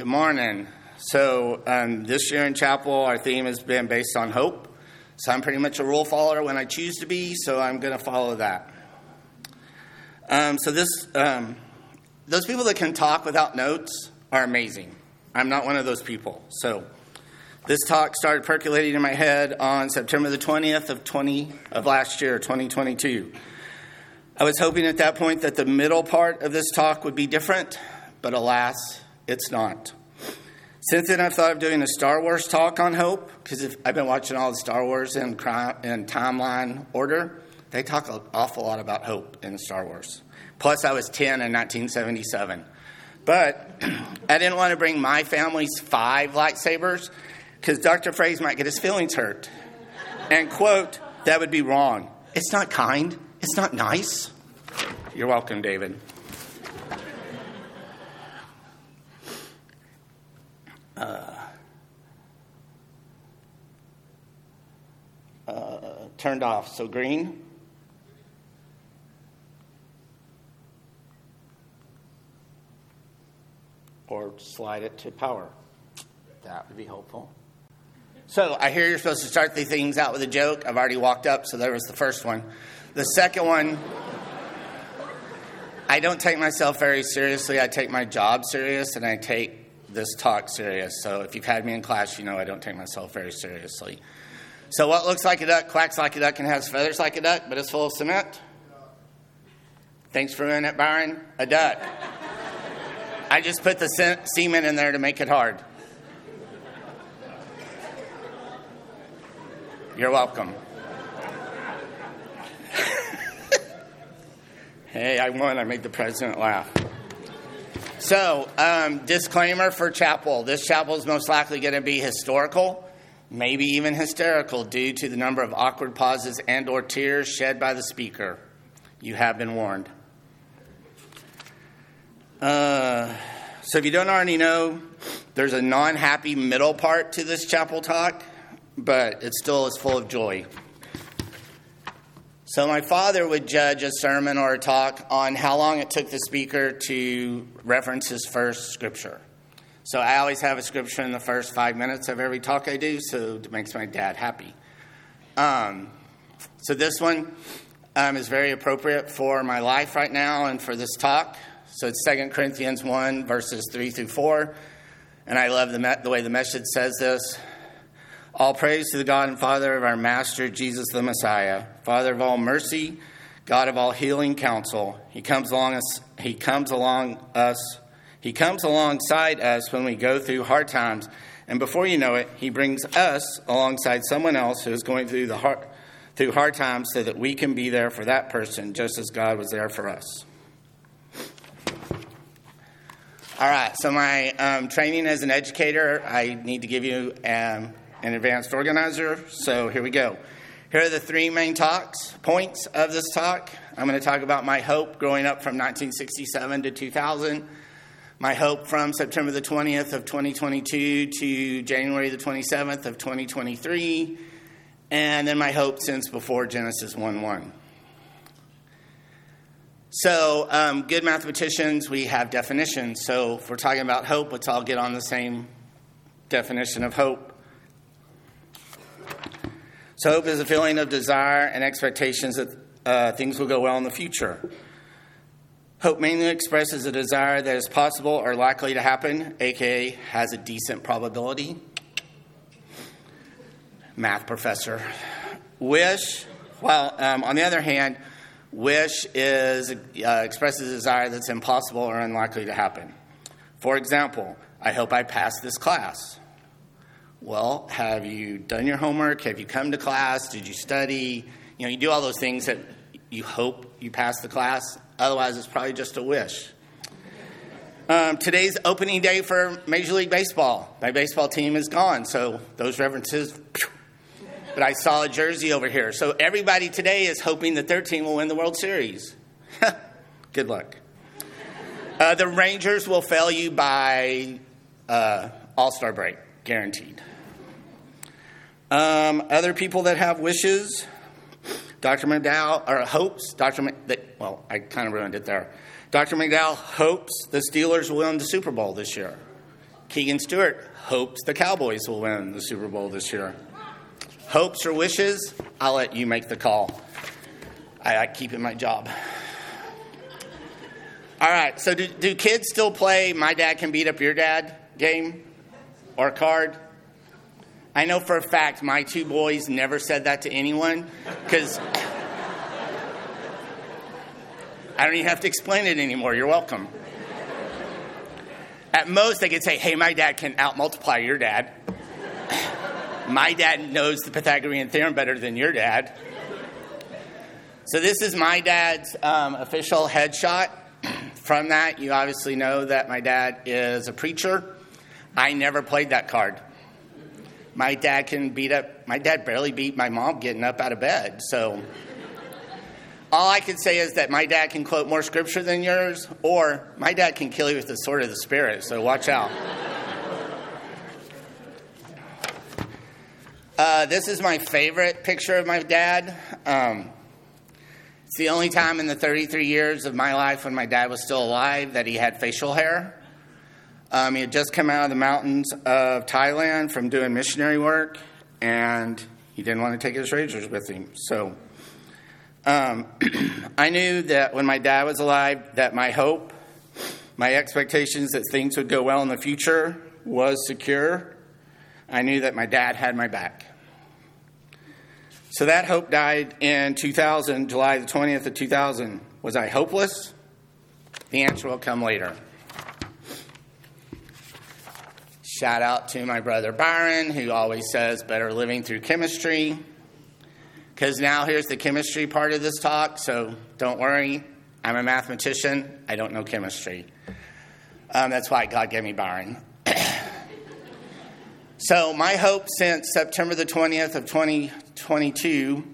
Good morning. So, um, this year in chapel, our theme has been based on hope. So, I'm pretty much a rule follower when I choose to be, so I'm going to follow that. Um, so, this, um, those people that can talk without notes are amazing. I'm not one of those people. So, this talk started percolating in my head on September the 20th of 20 of last year, 2022. I was hoping at that point that the middle part of this talk would be different, but alas, it's not. Since then, I've thought of doing a Star Wars talk on hope because I've been watching all the Star Wars in, in timeline order. They talk an awful lot about hope in Star Wars. Plus, I was 10 in 1977. But I didn't want to bring my family's five lightsabers because Dr. Phrase might get his feelings hurt. And, quote, that would be wrong. It's not kind. It's not nice. You're welcome, David. Uh, uh, turned off. So green. Or slide it to power. That would be helpful. So I hear you're supposed to start the things out with a joke. I've already walked up, so there was the first one. The second one, I don't take myself very seriously. I take my job serious, and I take this talk serious. So if you've had me in class, you know I don't take myself very seriously. So what looks like a duck, quacks like a duck, and has feathers like a duck, but it's full of cement? Thanks for doing it, Byron. A duck. I just put the semen in there to make it hard. You're welcome. hey, I won. I made the president laugh. So, um, disclaimer for chapel this chapel is most likely going to be historical, maybe even hysterical, due to the number of awkward pauses and or tears shed by the speaker. You have been warned. Uh, so, if you don't already know, there's a non happy middle part to this chapel talk, but it still is full of joy. So, my father would judge a sermon or a talk on how long it took the speaker to reference his first scripture. So, I always have a scripture in the first five minutes of every talk I do, so it makes my dad happy. Um, so, this one um, is very appropriate for my life right now and for this talk. So, it's 2 Corinthians 1, verses 3 through 4. And I love the, the way the message says this. All praise to the God and Father of our Master Jesus the Messiah, Father of all mercy, God of all healing counsel. He comes along us. He comes along us. He comes alongside us when we go through hard times, and before you know it, He brings us alongside someone else who is going through the hard, through hard times, so that we can be there for that person, just as God was there for us. All right. So my um, training as an educator, I need to give you um, an advanced organizer. So here we go. Here are the three main talks points of this talk. I'm going to talk about my hope growing up from 1967 to 2000, my hope from September the 20th of 2022 to January the 27th of 2023, and then my hope since before Genesis 1 1. So, um, good mathematicians, we have definitions. So, if we're talking about hope, let's all get on the same definition of hope. So, hope is a feeling of desire and expectations that uh, things will go well in the future. Hope mainly expresses a desire that is possible or likely to happen, aka has a decent probability. Math professor. Wish, well, um, on the other hand, wish is uh, expresses a desire that's impossible or unlikely to happen. For example, I hope I pass this class. Well, have you done your homework? Have you come to class? Did you study? You know, you do all those things that you hope you pass the class. Otherwise, it's probably just a wish. Um, today's opening day for Major League Baseball. My baseball team is gone, so those references. But I saw a jersey over here. So everybody today is hoping that their team will win the World Series. Good luck. Uh, the Rangers will fail you by uh, All Star break, guaranteed. Um, other people that have wishes, Dr. McDowell, or hopes, Dr. Well, I kind of ruined it there. Dr. McDowell hopes the Steelers will win the Super Bowl this year. Keegan Stewart hopes the Cowboys will win the Super Bowl this year. Hopes or wishes? I'll let you make the call. I like keeping my job. All right, so do, do kids still play My Dad Can Beat Up Your Dad game or card? I know for a fact my two boys never said that to anyone because I don't even have to explain it anymore. You're welcome. At most, they could say, hey, my dad can outmultiply your dad. my dad knows the Pythagorean theorem better than your dad. So, this is my dad's um, official headshot. From that, you obviously know that my dad is a preacher. I never played that card. My dad can beat up, my dad barely beat my mom getting up out of bed. So, all I can say is that my dad can quote more scripture than yours, or my dad can kill you with the sword of the Spirit, so watch out. Uh, this is my favorite picture of my dad. Um, it's the only time in the 33 years of my life when my dad was still alive that he had facial hair. Um, he had just come out of the mountains of Thailand from doing missionary work, and he didn't want to take his razors with him. So um, I knew that when my dad was alive, that my hope, my expectations that things would go well in the future was secure. I knew that my dad had my back. So that hope died in 2000, July the 20th of 2000. Was I hopeless? The answer will come later. Shout out to my brother Byron, who always says better living through chemistry because now here's the chemistry part of this talk, so don't worry. I'm a mathematician, I don't know chemistry. Um, that's why God gave me Byron. so, my hope since September the 20th of 2022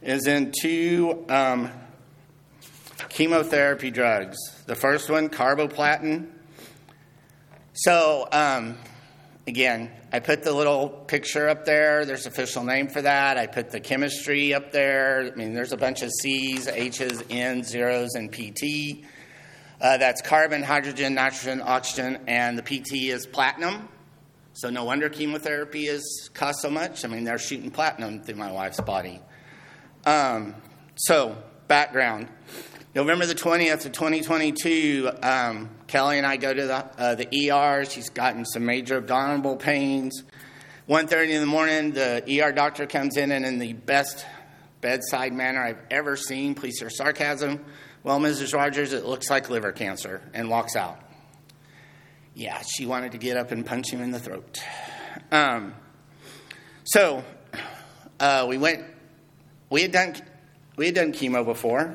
is in two um, chemotherapy drugs. The first one, carboplatin. So, um, again, I put the little picture up there. There's official name for that. I put the chemistry up there. I mean, there's a bunch of C's, H's, N's, zeros, and PT. Uh, that's carbon, hydrogen, nitrogen, oxygen, and the PT is platinum. So no wonder chemotherapy is cost so much. I mean, they're shooting platinum through my wife's body. Um, so background: November the twentieth of 2022. Um, Kelly and I go to the, uh, the ER. She's gotten some major abdominal pains. 1.30 in the morning, the ER doctor comes in and in the best bedside manner I've ever seen, please your sarcasm, well, Mrs. Rogers, it looks like liver cancer, and walks out. Yeah, she wanted to get up and punch him in the throat. Um, so uh, we went, we had done, we had done chemo before.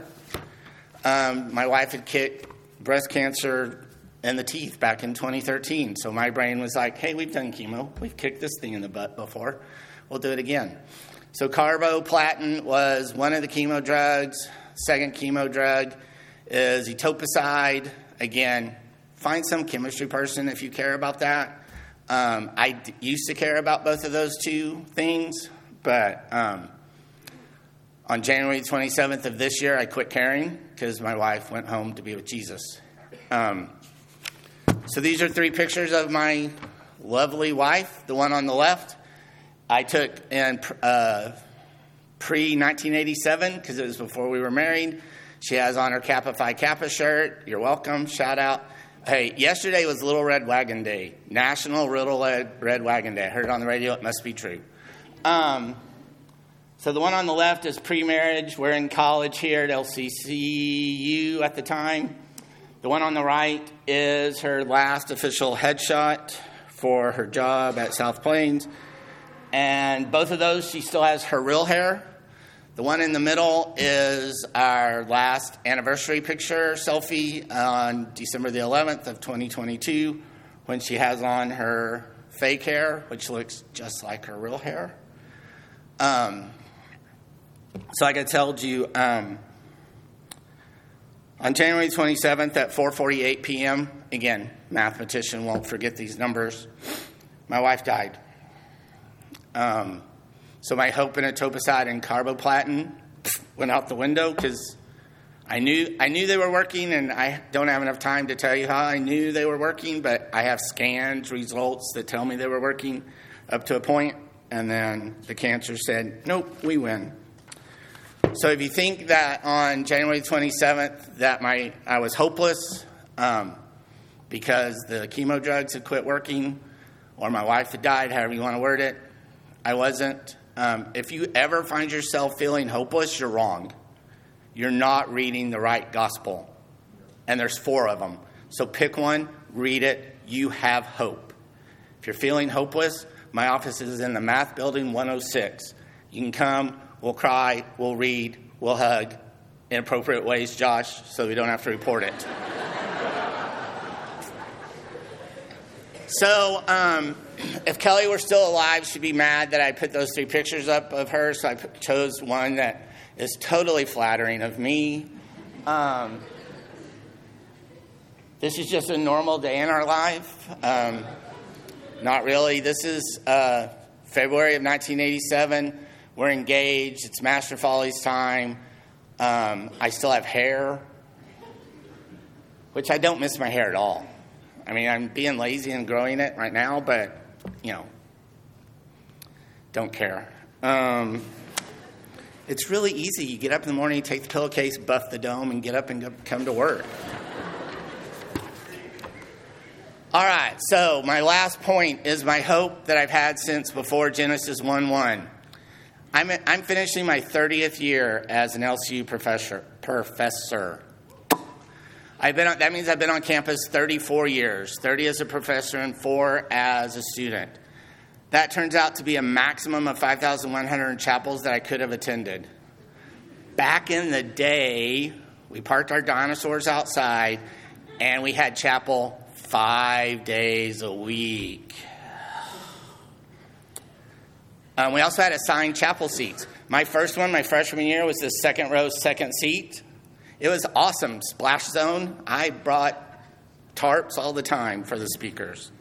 Um, my wife had kicked breast cancer and the teeth back in 2013. So my brain was like, hey, we've done chemo. We've kicked this thing in the butt before. We'll do it again. So carboplatin was one of the chemo drugs. Second chemo drug is etoposide. Again, find some chemistry person if you care about that. Um, I d- used to care about both of those two things, but um, on January 27th of this year, I quit caring because my wife went home to be with Jesus. Um, so these are three pictures of my lovely wife. The one on the left, I took in uh, pre 1987 because it was before we were married. She has on her Kappa Phi Kappa shirt. You're welcome. Shout out. Hey, yesterday was Little Red Wagon Day, National Little Red Wagon Day. I heard it on the radio. It must be true. Um, so the one on the left is pre-marriage. We're in college here at LCCU at the time. The one on the right is her last official headshot for her job at South Plains. And both of those, she still has her real hair. The one in the middle is our last anniversary picture selfie on December the 11th of 2022 when she has on her fake hair, which looks just like her real hair. Um, so, like I told you, um, on January 27th at 4:48 p.m., again, mathematician won't forget these numbers. My wife died. Um, so my hope in etoposide and carboplatin went out the window because I knew I knew they were working, and I don't have enough time to tell you how I knew they were working, but I have scans, results that tell me they were working up to a point, and then the cancer said, "Nope, we win." So if you think that on January 27th that my I was hopeless um, because the chemo drugs had quit working, or my wife had died, however you want to word it, I wasn't. Um, if you ever find yourself feeling hopeless, you're wrong you're not reading the right gospel. And there's four of them. So pick one, read it. You have hope. If you're feeling hopeless, my office is in the Math Building 106. You can come, we'll cry, we'll read, we'll hug in appropriate ways, Josh, so we don't have to report it. so, um, if Kelly were still alive, she'd be mad that I put those three pictures up of her, so I chose one that is totally flattering of me. Um, this is just a normal day in our life. Um, not really. This is uh, February of 1987. We're engaged. It's Master Folly's time. Um, I still have hair, which I don't miss my hair at all. I mean, I'm being lazy and growing it right now, but, you know, don't care. Um, it's really easy. You get up in the morning, take the pillowcase, buff the dome, and get up and go, come to work. All right, so my last point is my hope that I've had since before Genesis 1 1. I'm, I'm finishing my 30th year as an LCU professor. professor. I've been on, that means I've been on campus 34 years 30 as a professor and four as a student. That turns out to be a maximum of 5,100 chapels that I could have attended. Back in the day, we parked our dinosaurs outside and we had chapel five days a week. Um, we also had assigned chapel seats. My first one, my freshman year, was the second row, second seat. It was awesome. Splash zone. I brought tarps all the time for the speakers.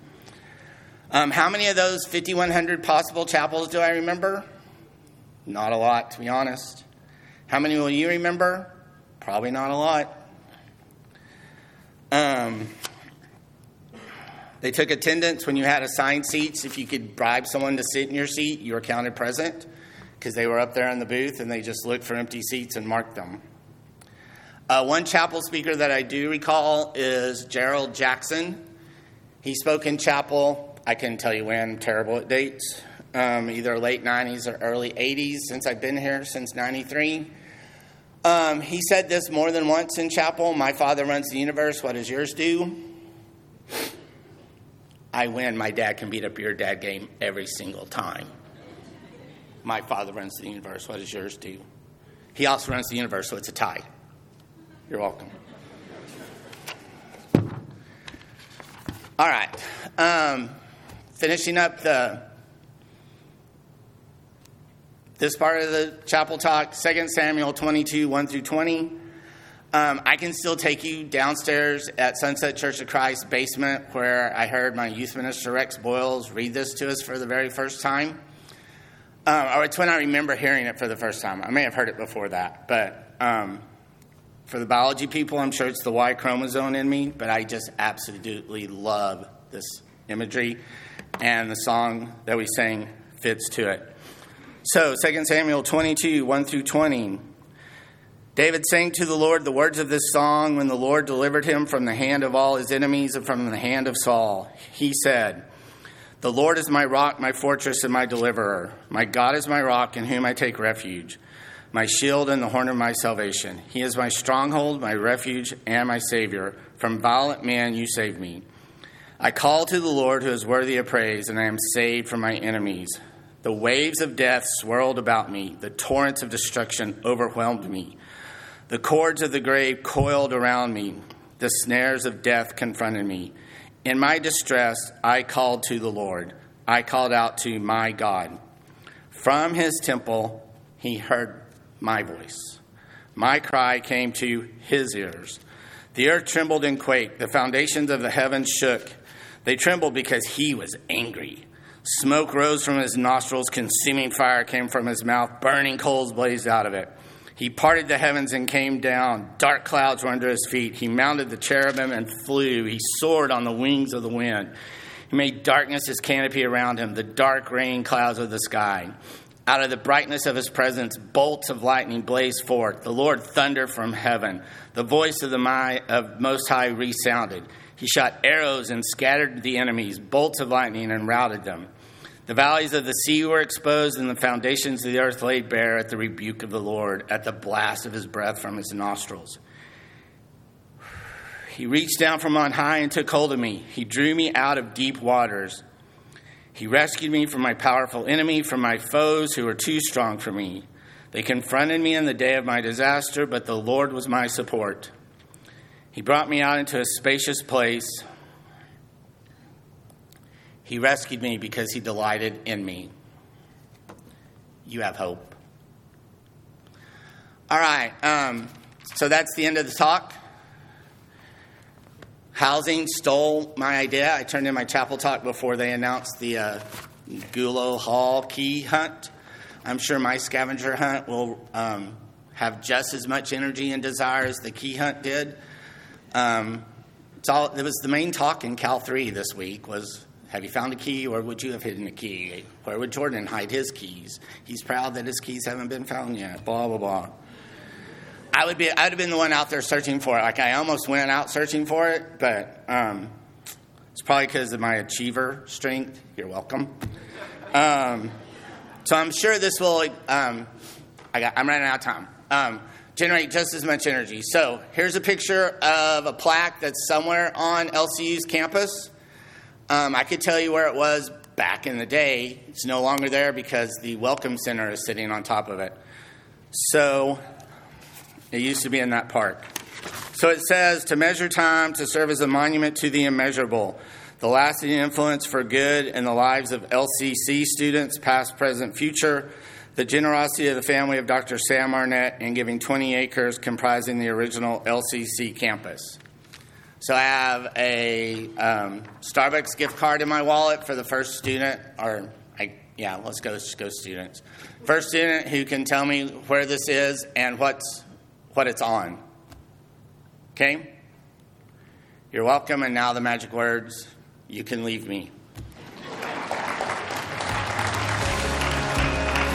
Um, how many of those 5,100 possible chapels do I remember? Not a lot, to be honest. How many will you remember? Probably not a lot. Um, they took attendance when you had assigned seats. If you could bribe someone to sit in your seat, you were counted present because they were up there in the booth and they just looked for empty seats and marked them. Uh, one chapel speaker that I do recall is Gerald Jackson. He spoke in chapel I couldn't tell you when, terrible at dates, um, either late 90s or early 80s since I've been here since 93. Um, he said this more than once in chapel My father runs the universe, what does yours do? I win. My dad can beat up your dad game every single time. My father runs the universe, what does yours do? He also runs the universe, so it's a tie. You're welcome. All right. Um, finishing up the this part of the chapel talk, 2 Samuel 22, 1 through 20. Um, I can still take you downstairs at Sunset Church of Christ basement where I heard my youth minister Rex Boyles read this to us for the very first time. Um, or it's when I remember hearing it for the first time. I may have heard it before that, but um, for the biology people, I'm sure it's the Y chromosome in me, but I just absolutely love this imagery and the song that we sang fits to it. So, 2 Samuel 22, 1 through 20. David sang to the Lord the words of this song when the Lord delivered him from the hand of all his enemies and from the hand of Saul. He said, The Lord is my rock, my fortress, and my deliverer. My God is my rock in whom I take refuge, my shield and the horn of my salvation. He is my stronghold, my refuge, and my Savior. From violent men you save me. I call to the Lord who is worthy of praise, and I am saved from my enemies. The waves of death swirled about me, the torrents of destruction overwhelmed me. The cords of the grave coiled around me, the snares of death confronted me. In my distress, I called to the Lord. I called out to my God. From his temple, he heard my voice. My cry came to his ears. The earth trembled and quaked, the foundations of the heavens shook. They trembled because he was angry. Smoke rose from his nostrils, consuming fire came from his mouth, burning coals blazed out of it. He parted the heavens and came down. Dark clouds were under his feet. He mounted the cherubim and flew. He soared on the wings of the wind. He made darkness his canopy around him, the dark rain clouds of the sky. Out of the brightness of his presence, bolts of lightning blazed forth. The Lord thundered from heaven. The voice of the my, of Most High resounded. He shot arrows and scattered the enemies, bolts of lightning, and routed them. The valleys of the sea were exposed, and the foundations of the earth laid bare at the rebuke of the Lord, at the blast of his breath from his nostrils. He reached down from on high and took hold of me. He drew me out of deep waters. He rescued me from my powerful enemy, from my foes who were too strong for me. They confronted me in the day of my disaster, but the Lord was my support. He brought me out into a spacious place. He rescued me because he delighted in me. You have hope. All right, um, so that's the end of the talk. Housing stole my idea. I turned in my chapel talk before they announced the uh, Gulo Hall key hunt. I'm sure my scavenger hunt will um, have just as much energy and desire as the key hunt did. Um, it's all, it was the main talk in Cal 3 this week was have you found a key or would you have hidden a key? Where would Jordan hide his keys? He's proud that his keys haven't been found yet. Blah, blah, blah. I would be I would have been the one out there searching for it. Like I almost went out searching for it, but um, it's probably because of my achiever strength. You're welcome. Um, so I'm sure this will. Um, I got, I'm running out of time. Um, generate just as much energy. So here's a picture of a plaque that's somewhere on LCU's campus. Um, I could tell you where it was back in the day. It's no longer there because the Welcome Center is sitting on top of it. So it used to be in that park. So it says to measure time to serve as a monument to the immeasurable, the lasting influence for good in the lives of LCC students, past, present, future, the generosity of the family of Dr. Sam Arnett in giving 20 acres comprising the original LCC campus. So I have a um, Starbucks gift card in my wallet for the first student, or I, yeah, let's go, go students. First student who can tell me where this is and what's what it's on. Okay? You're welcome, and now the magic words you can leave me.